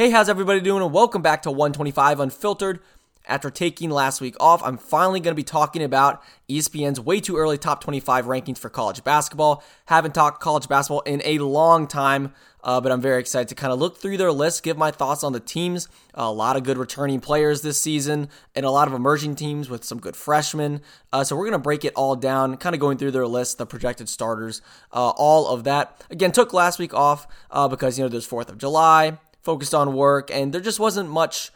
Hey, how's everybody doing? And welcome back to 125 Unfiltered. After taking last week off, I'm finally going to be talking about ESPN's way too early top 25 rankings for college basketball. Haven't talked college basketball in a long time, uh, but I'm very excited to kind of look through their list, give my thoughts on the teams. A lot of good returning players this season, and a lot of emerging teams with some good freshmen. Uh, so we're going to break it all down, kind of going through their list, the projected starters, uh, all of that. Again, took last week off uh, because, you know, there's 4th of July focused on work, and there just wasn't much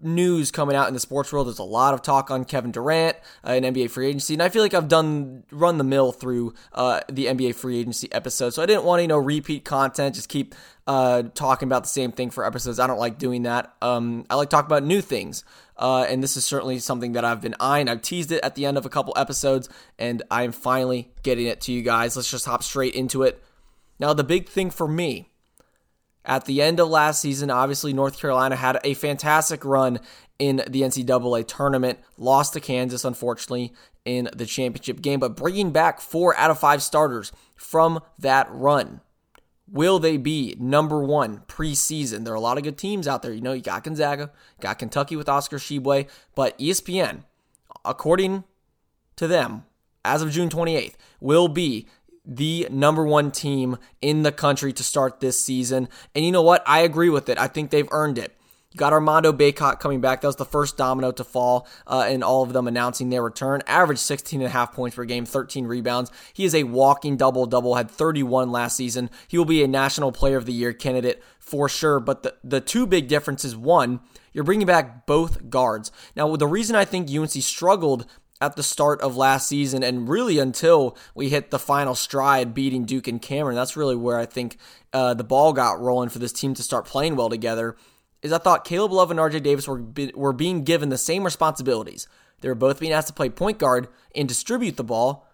news coming out in the sports world. There's a lot of talk on Kevin Durant uh, and NBA free agency, and I feel like I've done run the mill through uh, the NBA free agency episode. So I didn't want to you know repeat content, just keep uh, talking about the same thing for episodes. I don't like doing that. Um, I like talk about new things. Uh, and this is certainly something that I've been eyeing. I've teased it at the end of a couple episodes, and I'm finally getting it to you guys. Let's just hop straight into it. Now, the big thing for me at the end of last season, obviously, North Carolina had a fantastic run in the NCAA tournament, lost to Kansas, unfortunately, in the championship game, but bringing back four out of five starters from that run. Will they be number one preseason? There are a lot of good teams out there. You know, you got Gonzaga, got Kentucky with Oscar Tshiebwe, but ESPN, according to them, as of June 28th, will be the number one team in the country to start this season. And you know what? I agree with it. I think they've earned it. You got Armando Bacot coming back. That was the first domino to fall uh, in all of them announcing their return. Averaged 16 and a half points per game, 13 rebounds. He is a walking double double, had 31 last season. He will be a National Player of the Year candidate for sure. But the, the two big differences one, you're bringing back both guards. Now, the reason I think UNC struggled at the start of last season and really until we hit the final stride beating Duke and Cameron. That's really where I think uh, the ball got rolling for this team to start playing well together. Is I thought Caleb Love and RJ Davis were, be, were being given the same responsibilities. They were both being asked to play point guard and distribute the ball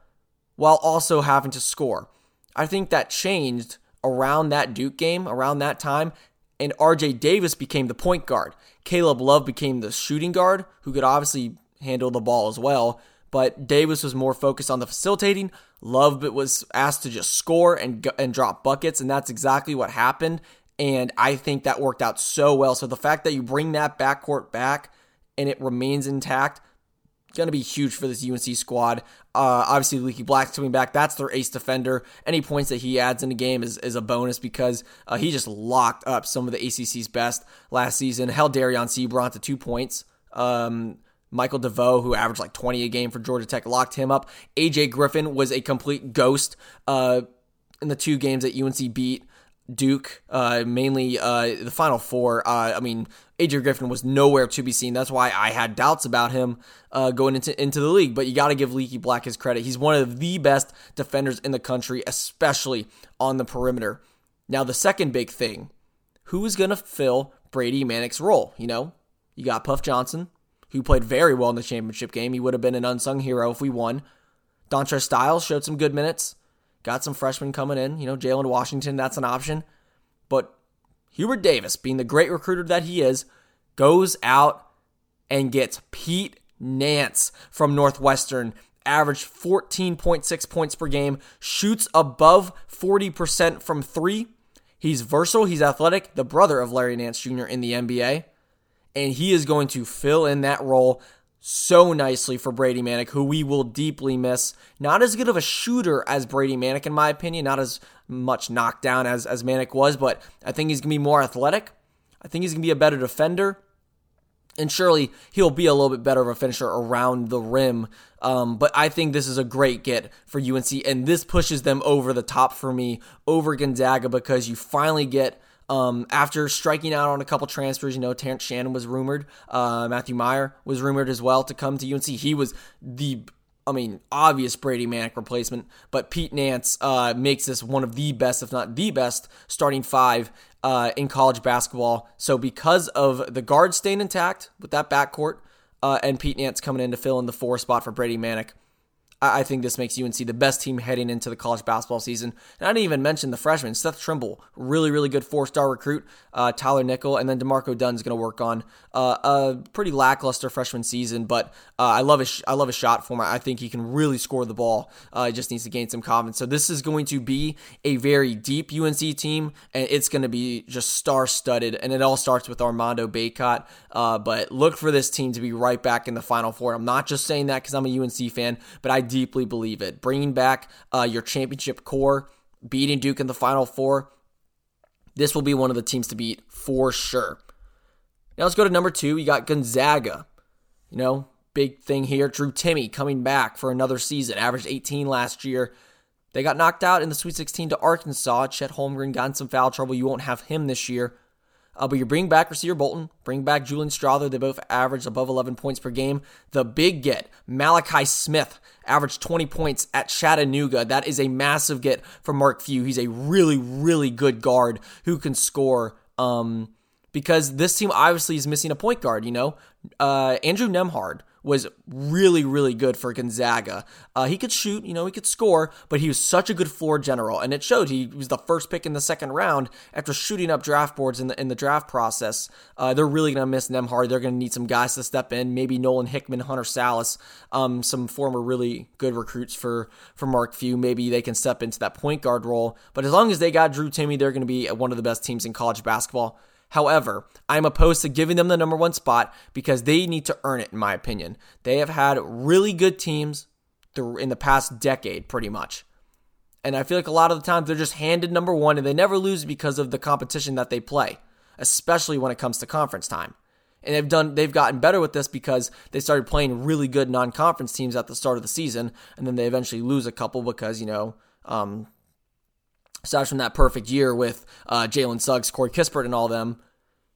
while also having to score. I think that changed around that Duke game, around that time, and RJ Davis became the point guard. Caleb Love became the shooting guard who could obviously handle the ball as well. But Davis was more focused on the facilitating. Love was asked to just score and and drop buckets, and that's exactly what happened. And I think that worked out so well. So the fact that you bring that backcourt back and it remains intact, going to be huge for this UNC squad. Uh, obviously, Leaky Black's coming back. That's their ace defender. Any points that he adds in the game is, is a bonus because uh, he just locked up some of the ACC's best last season. Held Dereon Seabron to two points. Um, Michael DeVoe, who averaged like 20 a game for Georgia Tech, locked him up. AJ Griffin was a complete ghost uh, in the two games that UNC beat Duke, uh, mainly uh, the Final Four. Uh, I mean, AJ Griffin was nowhere to be seen. That's why I had doubts about him uh, going into, into the league. But you got to give Leaky Black his credit. He's one of the best defenders in the country, especially on the perimeter. Now, the second big thing who is going to fill Brady Manek's role? You know, you got Puff Johnson, who played very well in the championship game. He would have been an unsung hero if we won. Dontre Styles showed some good minutes. Got some freshmen coming in. You know, Jalen Washington, that's an option. But Hubert Davis, being the great recruiter that he is, goes out and gets Pete Nance from Northwestern. Averaged 14.6 points per game, shoots above 40% from three. He's versatile, he's athletic, the brother of Larry Nance Jr. in the NBA and he is going to fill in that role so nicely for Brady Manek, who we will deeply miss. Not as good of a shooter as Brady Manek, in my opinion, not as much knockdown as, as Manek was, but I think he's going to be more athletic. I think he's going to be a better defender. And surely he'll be a little bit better of a finisher around the rim. Um, but I think this is a great get for UNC, and this pushes them over the top for me over Gonzaga because you finally get um, after striking out on a couple transfers, you know, Terrence Shannon was rumored. Uh, Matthew Mayer was rumored as well to come to UNC. He was the, I mean, obvious Brady Manek replacement, but Pete Nance uh, makes this one of the best, if not the best, starting five uh, in college basketball. So because of the guards staying intact with that backcourt uh, and Pete Nance coming in to fill in the four spot for Brady Manek, I think this makes UNC the best team heading into the college basketball season. And I didn't even mention the freshman, Seth Trimble, really, really good four star recruit. Uh, Tyler Nickel, and then D'Marco Dunn's going to work on uh, a pretty lackluster freshman season, but uh, I love his I love his shot form. I think he can really score the ball. Uh, he just needs to gain some confidence. So this is going to be a very deep UNC team, and it's going to be just star studded. And it all starts with Armando Bacot. Uh, but look for this team to be right back in the Final Four. I'm not just saying that because I'm a UNC fan, but I deeply believe it. Bringing back uh, your championship core, beating Duke in the Final Four, this will be one of the teams to beat for sure. Now let's go to number two. You got Gonzaga. You know, big thing here. Drew Timme coming back for another season, averaged 18 last year. They got knocked out in the Sweet 16 to Arkansas. Chet Holmgren got in some foul trouble. You won't have him this year. Uh, but you bring back Rasir Bolton, bring back Julian Strawther. They both average above 11 points per game. The big get, Malachi Smith, averaged 20 points at Chattanooga. That is a massive get for Mark Few. He's a really, really good guard who can score. Um, because this team obviously is missing a point guard, you know? Uh, Andrew Nembhard was really, really good for Gonzaga. Uh, he could shoot, you know, he could score, but he was such a good floor general, and it showed. He was the first pick in the second round after shooting up draft boards in the in the draft process. Uh, they're really going to miss Nembhard. They're going to need some guys to step in. Maybe Nolan Hickman, Hunter Sallis, um, some former really good recruits for for Mark Few. Maybe they can step into that point guard role. But as long as they got Drew Timme, they're going to be one of the best teams in college basketball. However, I'm opposed to giving them the number one spot because they need to earn it, in my opinion. They have had really good teams in the past decade, pretty much. And I feel like a lot of the times they're just handed number one and they never lose because of the competition that they play, especially when it comes to conference time. And they've done they've gotten better with this because they started playing really good non-conference teams at the start of the season, and then they eventually lose a couple because you know um, aside from that perfect year with uh, Jalen Suggs, Corey Kispert, and all them,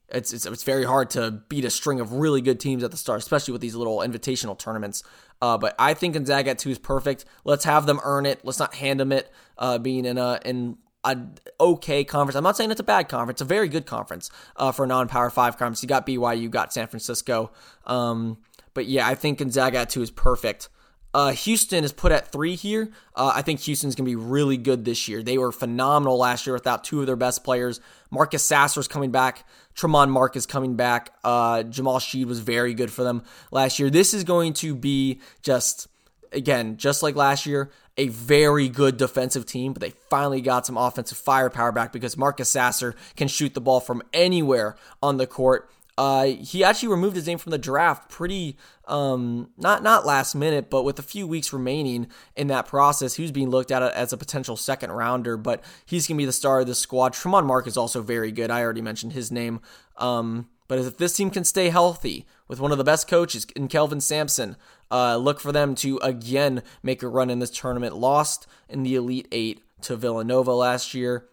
it's, it's, it's very hard to beat a string of really good teams at the start, especially with these little invitational tournaments. Uh, but I think Gonzaga at two is perfect. Let's have them earn it. Let's not hand them it. Uh, being in a in a okay conference. I'm not saying it's a bad conference. It's a very good conference uh, for a non-power five conference. You got BYU, you got San Francisco. Um, but yeah, I think Gonzaga at two is perfect. Uh, Houston is put at three here. Uh, I think Houston's going to be really good this year. They were phenomenal last year without two of their best players. Marcus Sasser's coming back. Tramon Mark is coming back. Uh, Jamal Shead was very good for them last year. This is going to be just, again, just like last year, a very good defensive team, but they finally got some offensive firepower back because Marcus Sasser can shoot the ball from anywhere on the court. Uh, he actually removed his name from the draft pretty um, not not last minute, but with a few weeks remaining in that process, was being looked at as a potential second rounder. But he's gonna be the star of the squad. Tramon Mark is also very good. I already mentioned his name. Um, but if this team can stay healthy with one of the best coaches in Kelvin Sampson, uh, look for them to again make a run in this tournament. Lost in the Elite Eight to Villanova last year.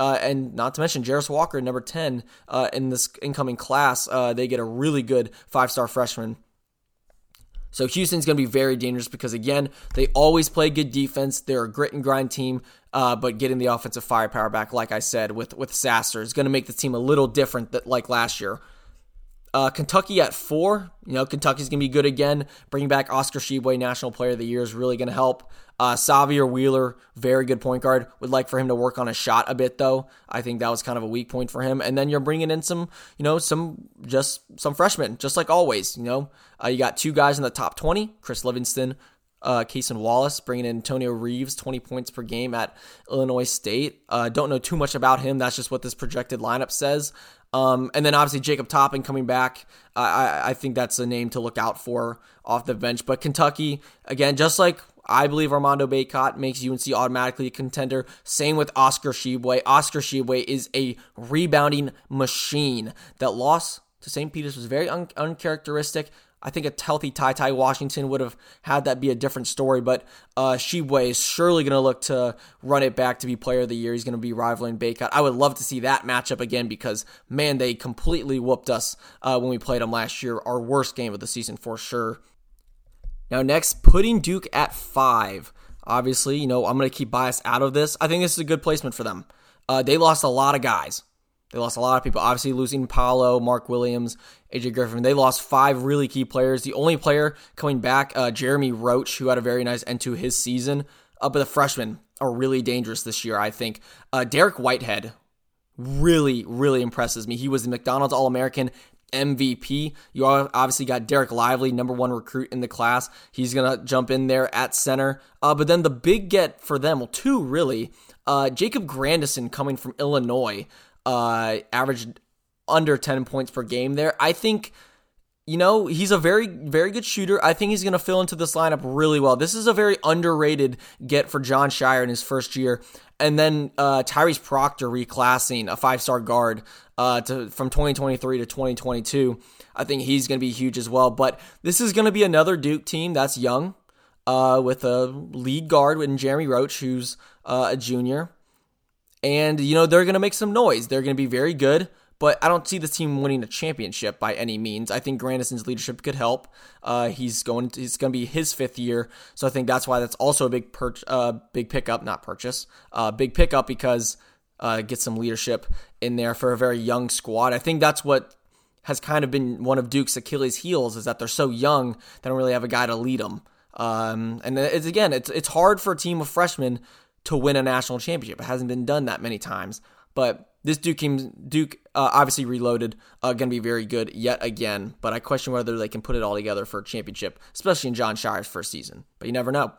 Uh, and not to mention Jarace Walker, number 10 uh, in this incoming class. Uh, they get a really good five star freshman. So Houston's going to be very dangerous because, again, they always play good defense. They're a grit and grind team, uh, but getting the offensive firepower back, like I said, with, with Sasser is going to make the team a little different that, like last year. Uh, Kentucky at four. You know, Kentucky's going to be good again. Bringing back Oscar Tshiebwe, National Player of the Year, is really going to help. Uh, Sahvir Wheeler, very good point guard. Would like for him to work on a shot a bit, though. I think that was kind of a weak point for him. And then you're bringing in some, you know, some just some freshmen, just like always. You know, uh, you got two guys in the top 20, Chris Livingston, uh, Cason Wallace, bringing in Antonio Reeves, 20 points per game at Illinois State. Uh, don't know too much about him. That's just what this projected lineup says. Um, and then obviously Jacob Toppin coming back. I, I think that's a name to look out for off the bench. But Kentucky, again, just like I believe Armando Bacot makes UNC automatically a contender. Same with Oscar Tshiebwe. Oscar Tshiebwe is a rebounding machine. That loss to St. Peter's was very un- uncharacteristic. I think a healthy Ty Ty Washington would have had that be a different story, but uh, is surely going to look to run it back to be player of the year. He's going to be rivaling Bacot. I would love to see that matchup again because, man, they completely whooped us uh, when we played them last year. Our worst game of the season for sure. Now, next, putting Duke at five. Obviously, you know, I'm going to keep bias out of this. I think this is a good placement for them. Uh, they lost a lot of guys. They lost a lot of people. Obviously, losing Paolo, Mark Williams, AJ Griffin. They lost five really key players. The only player coming back, uh, Jeremy Roach, who had a very nice end to his season. Uh, but the freshmen are really dangerous this year, I think. Uh, Dariq Whitehead really, really impresses me. He was the McDonald's All American MVP. You obviously got Dereck Lively, number one recruit in the class. He's going to jump in there at center. Uh, but then the big get for them, well, two really. Uh, Jacob Grandison coming from Illinois uh, averaged under 10 points per game there. I think you know, he's a very, very good shooter. I think he's going to fill into this lineup really well. This is a very underrated get for Jon Scheyer in his first year. And then uh, Tyrese Proctor reclassing a five star guard uh, to, from 2023 to 2022. I think he's going to be huge as well. But this is going to be another Duke team that's young uh, with a lead guard in Jeremy Roach, who's uh, a junior. And, you know, they're going to make some noise. They're going to be very good but I don't see this team winning a championship by any means. I think Grandison's leadership could help. Uh, he's going to, it's going to be his fifth year, so I think that's why that's also a big per, uh, big pickup, not purchase, uh, big pickup because uh, get some leadership in there for a very young squad. I think that's what has kind of been one of Duke's Achilles' heels is that they're so young they don't really have a guy to lead them. Um, and it's again, it's it's hard for a team of freshmen to win a national championship. It hasn't been done that many times, but this Duke team, Duke uh, obviously reloaded, uh, going to be very good yet again. But I question whether they can put it all together for a championship, especially in Jon Scheyer's first season. But you never know.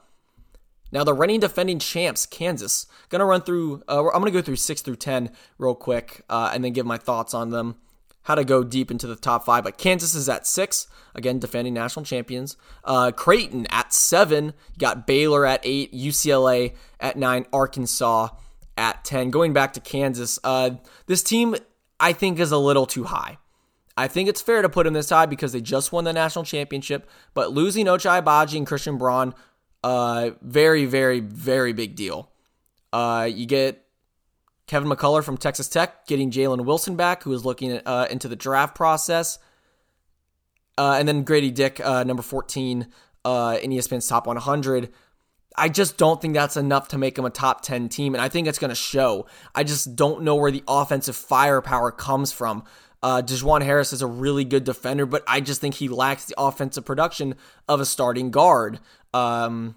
Now the reigning defending champs, Kansas. Gonna run through. Uh, I'm gonna go through six through ten real quick, uh, and then give my thoughts on them. How to go deep into the top five, but Kansas is at six. Again, defending national champions. Uh, Creighton at seven. You got Baylor at eight. UCLA at nine. Arkansas at 10. Going back to Kansas, uh, this team I think is a little too high. I think it's fair to put them this high because they just won the national championship, but losing Ochai Agbaji and Christian Braun, uh, very, very, very big deal. Uh, you get Kevin McCullar from Texas Tech getting Jalen Wilson back, who is looking at, uh, into the draft process. Uh, and then Grady Dick, uh, number 14 uh, in ESPN's top 100. I just don't think that's enough to make them a top 10 team, and I think it's going to show. I just don't know where the offensive firepower comes from. Uh, Dajuan Harris is a really good defender, but I just think he lacks the offensive production of a starting guard. Um,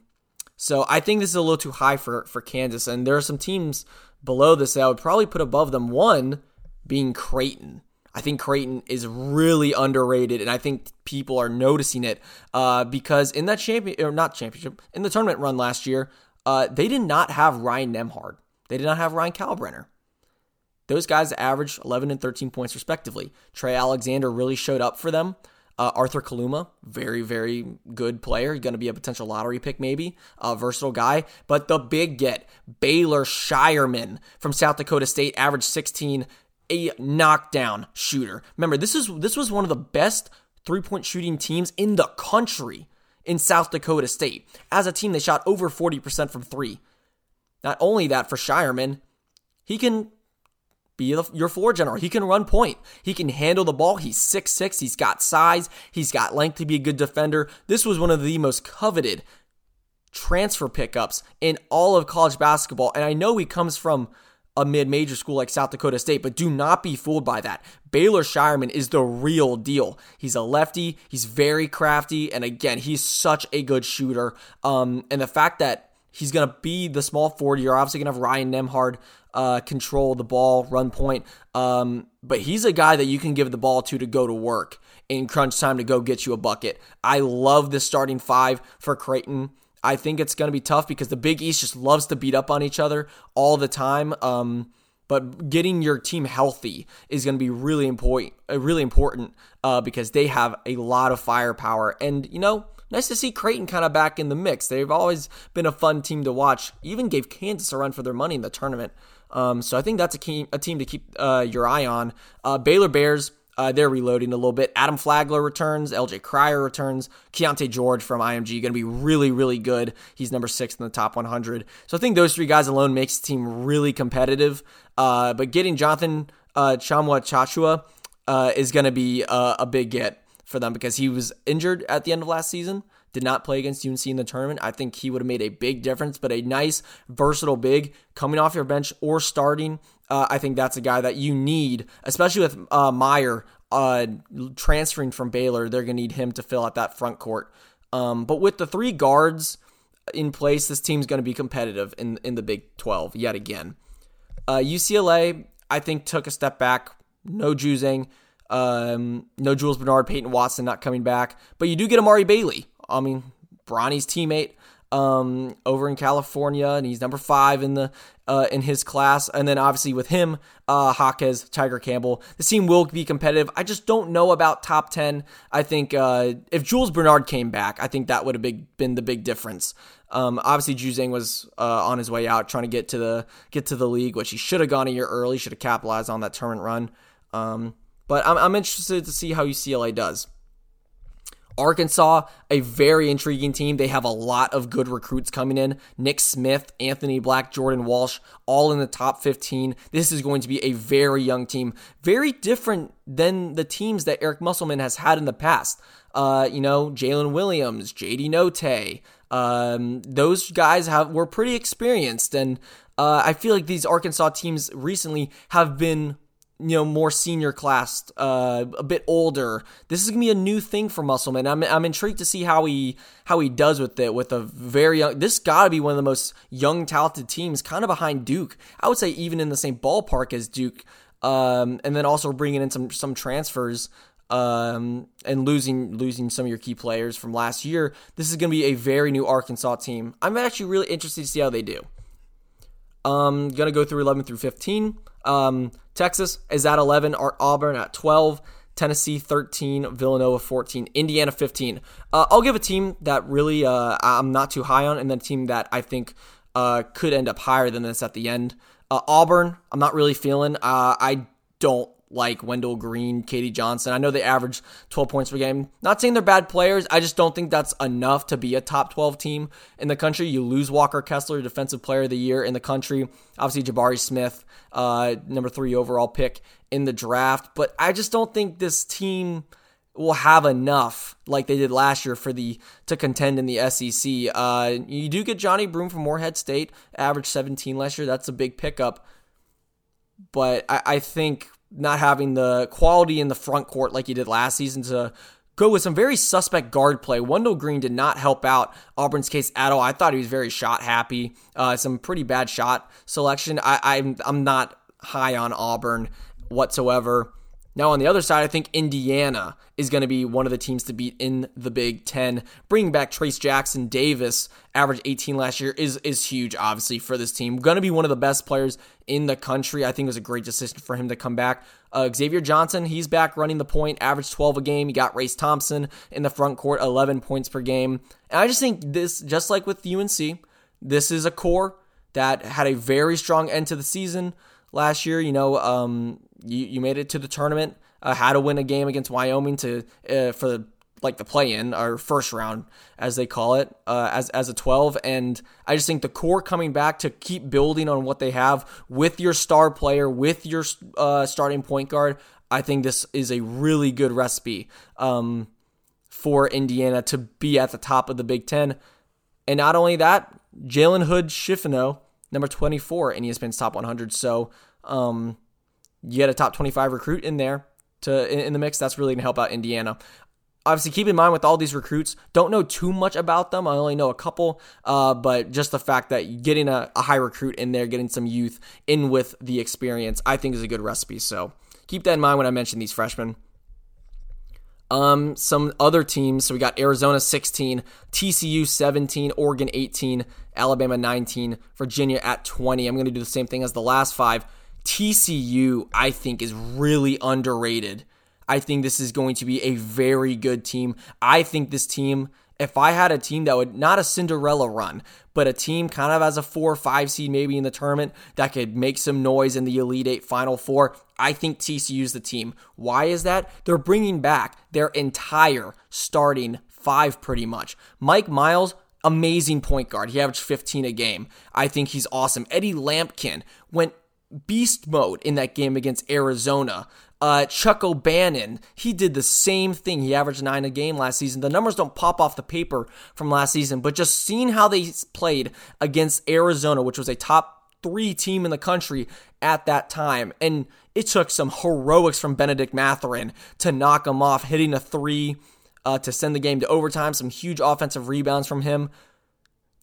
so I think this is a little too high for, for Kansas, and there are some teams below this that I would probably put above them. One being Creighton. I think Creighton is really underrated, and I think people are noticing it uh, because in that champion or not championship in the tournament run last year, uh, they did not have Ryan Nembhard. They did not have Ryan Kalkbrenner. Those guys averaged 11 and 13 points respectively. Trey Alexander really showed up for them. Uh, Arthur Kaluma, very, very good player. He's Going to be a potential lottery pick, maybe. A versatile guy. But the big get, Baylor Scheierman from South Dakota State, averaged 16, a knockdown shooter. Remember, this is this was one of the best three-point shooting teams in the country in South Dakota State. As a team, they shot over 40% from three. Not only that, for Scheierman, he can be your floor general. He can run point. He can handle the ball. He's 6'6. He's got size. He's got length to be a good defender. This was one of the most coveted transfer pickups in all of college basketball. And I know he comes from a mid-major school like South Dakota State, but do not be fooled by that. Baylor Scheierman is the real deal. He's a lefty, he's very crafty, and again, he's such a good shooter. Um, and the fact that he's going to be the small forward, you're obviously going to have Ryan Nembhard uh, control the ball, run point, um, but he's a guy that you can give the ball to to go to work in crunch time to go get you a bucket. I love this starting five for Creighton. I think it's going to be tough because the Big East just loves to beat up on each other all the time. Um, but getting your team healthy is going to be really important. Uh, really important uh, because they have a lot of firepower, and you know, nice to see Creighton kind of back in the mix. They've always been a fun team to watch. Even gave Kansas a run for their money in the tournament. Um, so I think that's a, key, a team to keep uh, your eye on. Uh, Baylor Bears uh, they're reloading a little bit. Adam Flagler returns. LJ Cryer returns. Keyonte George from IMG going to be really, really good. He's number six in the top 100. So I think those three guys alone makes the team really competitive. Uh, but getting Jonathan uh, Tchamwa Tchatchoua uh, is going to be a big get for them because he was injured at the end of last season. Did not play against UNC in the tournament. I think he would have made a big difference, but a nice, versatile big coming off your bench or starting. Uh, I think that's a guy that you need, especially with uh, Mayer uh, transferring from Baylor. They're going to need him to fill out that front court. Um, but with the three guards in place, this team's going to be competitive in in the Big 12 yet again. UCLA, uh, I think, took a step back. No Juzang, um, no Jules Bernard, Peyton Watson not coming back, but you do get Amari Bailey. I mean, Bronny's teammate um, over in California, and he's number five in the uh, in his class. And then obviously with him, uh, Jaquez, Tiger Campbell, the team will be competitive. I just don't know about top ten. I think uh, if Jules Bernard came back, I think that would have big, been the big difference. Um, obviously, Juzang was uh, on his way out, trying to get to the get to the league, which he should have gone a year early. Should have capitalized on that tournament run. Um, but I'm, I'm interested to see how UCLA does. Arkansas, a very intriguing team. They have a lot of good recruits coming in. Nick Smith, Anthony Black, Jordan Walsh, all in the top 15. This is going to be a very young team. Very different than the teams that Eric Musselman has had in the past. Uh, you know, Jalen Williams, JD Notae. Um, those guys have were pretty experienced, and uh, I feel like these Arkansas teams recently have been you know more senior class, uh, a bit older. This is gonna be a new thing for Musselman. I'm I'm intrigued to see how he how he does with it with a very young. This gotta be one of the most young talented teams, kind of behind Duke. I would say even in the same ballpark as Duke. Um, and then also bringing in some some transfers um, and losing losing some of your key players from last year. This is to be a very new Arkansas team. I'm actually really interested to see how they do. Um, gonna go through 11 through 15. Um, Texas is at 11, Art Auburn at 12, Tennessee 13, Villanova 14, Indiana 15. Uh, I'll give a team that really uh, I'm not too high on, and then a team that I think uh, could end up higher than this at the end. Uh, Auburn, I'm not really feeling. Uh, I don't like Wendell Green, K.D. Johnson. I know they average 12 points per game. Not saying they're bad players. I just don't think that's enough to be a top 12 team in the country. You lose Walker Kessler, Defensive Player of the Year in the country. Obviously, Jabari Smith, uh, number three overall pick in the draft. But I just don't think this team will have enough like they did last year for the to contend in the SEC. Uh, you do get Johnny Broome from Morehead State, average 17 last year. That's a big pickup. But I, I think not having the quality in the front court like he did last season to go with some very suspect guard play. Wendell Green did not help out Auburn's case at all. I thought he was very shot happy. Uh, some pretty bad shot selection. I, I'm I'm not high on Auburn whatsoever. Now, on the other side, I think Indiana is going to be one of the teams to beat in the Big Ten. Bringing back Trayce Jackson Davis, average 18 last year, is is huge, obviously, for this team. Going to be one of the best players in the country. I think it was a great decision for him to come back. Uh, Xavier Johnson, he's back running the point, average 12 a game. You got Race Thompson in the front court, 11 points per game. And I just think this, just like with UNC, this is a core that had a very strong end to the season last year. You know, um, you, you made it to the tournament, uh, to win a game against Wyoming to uh, for the like the play in or first round as they call it uh, as as a 12 and I just think the core coming back to keep building on what they have with your star player with your uh, starting point guard I think this is a really good recipe um, for Indiana to be at the top of the Big Ten. And not only that Jalen Hood Schifino number 24 in ESPN's top 100 so um, you get a top 25 recruit in there to in, in the mix. That's really going to help out Indiana. Obviously, keep in mind with all these recruits, don't know too much about them. I only know a couple, uh, but just the fact that getting a, a high recruit in there, getting some youth in with the experience, I think is a good recipe. So keep that in mind when I mention these freshmen. Um, some other teams. So we got Arizona 16, TCU 17, Oregon 18, Alabama 19, Virginia at 20. I'm going to do the same thing as the last five. TCU, I think, is really underrated. I think this is going to be a very good team. I think this team, if I had a team that would not a Cinderella run, but a team kind of as a four or five seed maybe in the tournament that could make some noise in the Elite Eight Final Four, I think TCU is the team. Why is that? They're bringing back their entire starting five pretty much. Mike Miles, amazing point guard. He averaged 15 a game. I think he's awesome. Eddie Lampkin went beast mode in that game against Arizona. Uh, Chuck O'Bannon, he did the same thing. He averaged nine a game last season. The numbers don't pop off the paper from last season, but just seeing how they played against Arizona, which was a top three team in the country at that time, and it took some heroics from Benedict Mathurin to knock him off, hitting a three uh, to send the game to overtime. Some huge offensive rebounds from him.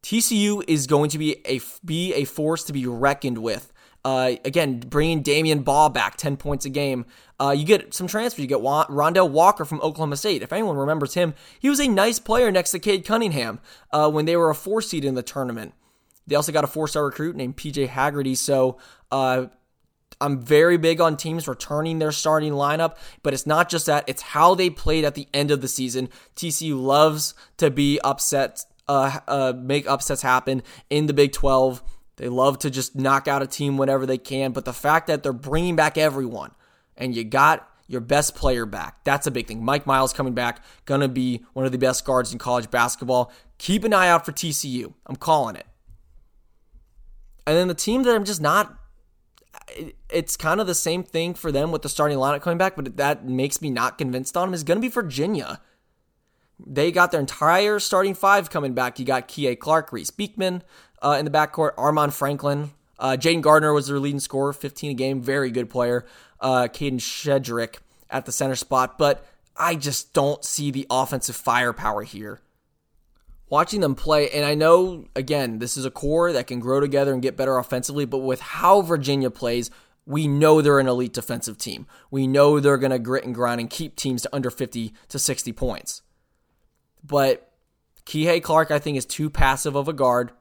TCU is going to be a be a force to be reckoned with. Uh, again, bringing Damion Baugh back, 10 points a game. Uh, you get some transfers. You get Wa- Rondel Walker from Oklahoma State. If anyone remembers him, he was a nice player next to Cade Cunningham uh, when they were a four seed in the tournament. They also got a four star recruit named PJ Haggerty. So uh, I'm very big on teams returning their starting lineup, but it's not just that, it's how they played at the end of the season. TCU loves to be upset, uh, uh, make upsets happen in the Big 12. They love to just knock out a team whenever they can, but the fact that they're bringing back everyone and you got your best player back, that's a big thing. Mike Miles coming back, gonna be one of the best guards in college basketball. Keep an eye out for TCU. I'm calling it. And then the team that I'm just not it's kind of the same thing for them with the starting lineup coming back, but that makes me not convinced on them is going to be Virginia. They got their entire starting five coming back. You got Kihei Clark, Reece Beekman uh, in the backcourt, Armaan Franklin. Uh, Jayden Gardner was their leading scorer, 15 a game, very good player. Uh, Kadin Shedrick at the center spot, but I just don't see the offensive firepower here watching them play, and I know, again, this is a core that can grow together and get better offensively, but with how Virginia plays, we know they're an elite defensive team. We know they're going to grit and grind and keep teams to under 50 to 60 points. But Kihei Clark, I think, is too passive of a guard.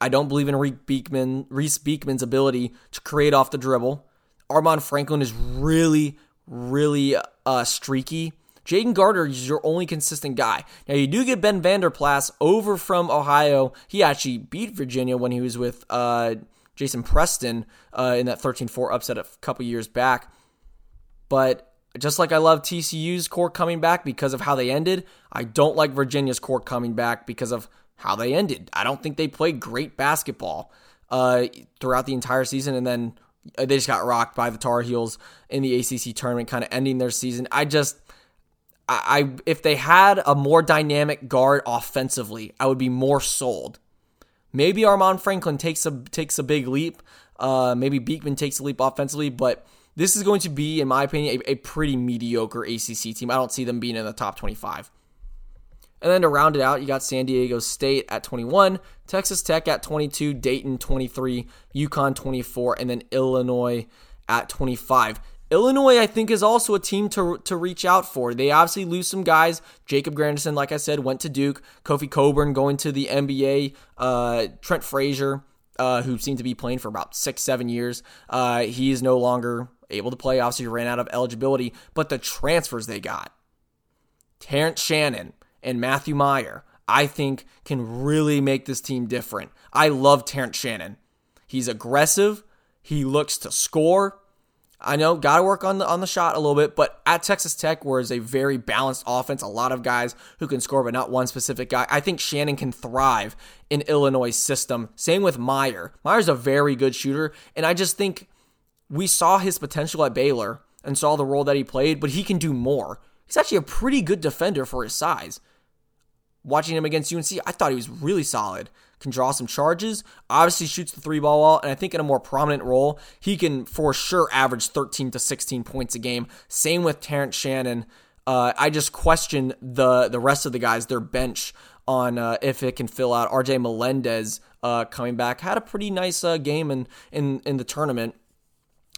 I don't believe in Reece, Beekman, Reece Beekman's ability to create off the dribble. Armaan Franklin is really, really uh, streaky Jayden Gardner is your only consistent guy. Now, you do get Ben Vanderplas over from Ohio. He actually beat Virginia when he was with uh, Jason Preston uh, in that 13 4 upset a couple years back. But just like I love TCU's core coming back because of how they ended, I don't like Virginia's core coming back because of how they ended. I don't think they played great basketball uh, throughout the entire season, and then uh, they just got rocked by the Tar Heels in the ACC tournament, kind of ending their season. I just I, I if they had a more dynamic guard offensively, I would be more sold. Maybe Armaan Franklin takes a takes a big leap. Uh, maybe Beekman takes a leap offensively, but this is going to be, in my opinion, a, a pretty mediocre ACC team. I don't see them being in the top 25. And then to round it out, you got San Diego State at 21, Texas Tech at 22, Dayton 23, UConn 24, and then Illinois at 25. Illinois, I think, is also a team to, to reach out for. They obviously lose some guys. Jacob Grandison, like I said, went to Duke. Kofi Cockburn going to the NBA. Uh, Trent Frazier, uh, who seemed to be playing for about six, seven years, uh, he is no longer able to play. Obviously, ran out of eligibility. But the transfers they got, Terrence Shannon and Matthew Mayer, I think can really make this team different. I love Terrence Shannon. He's aggressive. He looks to score. I know, got to work on the on the shot a little bit, but at Texas Tech, where it's a very balanced offense, a lot of guys who can score, but not one specific guy. I think Shannon can thrive in Illinois' system. Same with Mayer. Mayer's a very good shooter, and I just think we saw his potential at Baylor and saw the role that he played, but he can do more. He's actually a pretty good defender for his size. Watching him against UNC, I thought he was really solid can draw some charges. Obviously, shoots the three ball well, and I think in a more prominent role, he can for sure average 13 to 16 points a game. Same with Terrence Shannon. Uh, I just question the the rest of the guys, their bench on uh, if it can fill out. RJ Melendez uh, coming back had a pretty nice uh, game in, in in the tournament.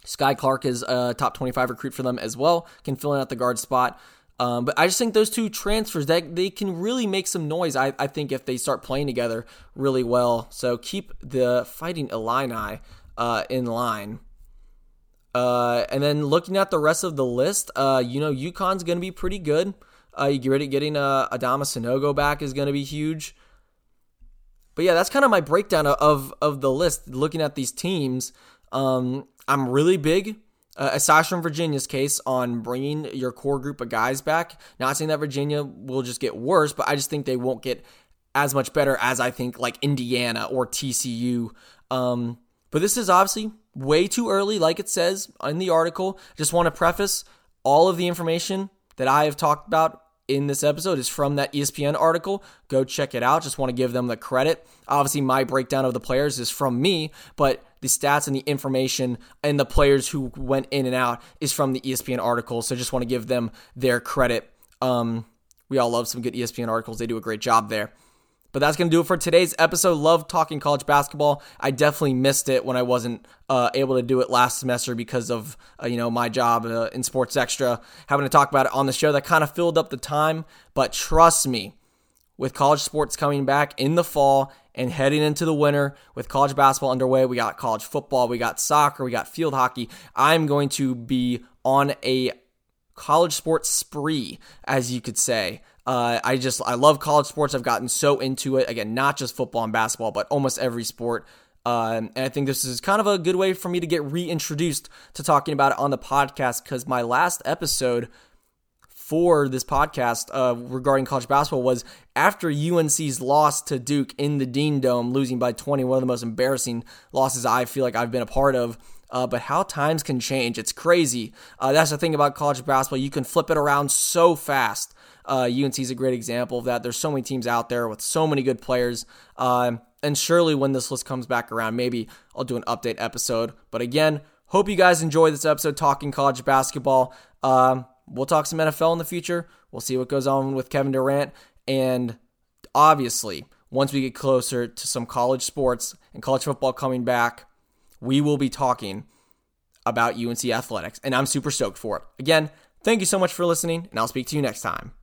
Skyy Clark is a top 25 recruit for them as well, can fill in at the guard spot. Um, but I just think those two transfers that they can really make some noise. I, I think if they start playing together really well. So keep the Fighting Illini uh, in line. Uh, and then looking at the rest of the list, uh, you know, UConn's going to be pretty good. Uh, you get ready getting uh, Adama Sanogo back is going to be huge. But yeah, that's kind of my breakdown of of the list. Looking at these teams, um, I'm really big uh, aside from Virginia's case on bringing your core group of guys back, not saying that Virginia will just get worse, but I just think they won't get as much better as I think like Indiana or TCU. Um, But this is obviously way too early, like it says in the article. Just want to preface all of the information that I have talked about in this episode is from that ESPN article. Go check it out. Just want to give them the credit. Obviously, my breakdown of the players is from me, but the stats and the information and the players who went in and out is from the ESPN article. So just want to give them their credit. Um, we all love some good ESPN articles. They do a great job there. But that's going to do it for today's episode. Love talking college basketball. I definitely missed it when I wasn't uh, able to do it last semester because of uh, you know my job uh, in Sports Extra, having to talk about it on the show. That kind of filled up the time. But trust me, with college sports coming back in the fall and heading into the winter with college basketball underway, we got college football, we got soccer, we got field hockey. I'm going to be on a college sports spree, as you could say. Uh, I just I love college sports. I've gotten so into it. Again, not just football and basketball, but almost every sport. Um, and I think this is kind of a good way for me to get reintroduced to talking about it on the podcast because my last episode for this podcast uh, regarding college basketball was after UNC's loss to Duke in the Dean Dome, losing by 20, one of the most embarrassing losses I feel like I've been a part of. Uh, but how times can change. It's crazy. Uh, that's the thing about college basketball. You can flip it around so fast. Uh, UNC is a great example of that. There's so many teams out there with so many good players. Um, and surely when this list comes back around, maybe I'll do an update episode. But again, hope you guys enjoy this episode talking college basketball. Um, we'll talk some NFL in the future. We'll see what goes on with Kevin Durant. And obviously, once we get closer to some college sports and college football coming back, we will be talking about UNC athletics. And I'm super stoked for it. Again, thank you so much for listening, and I'll speak to you next time.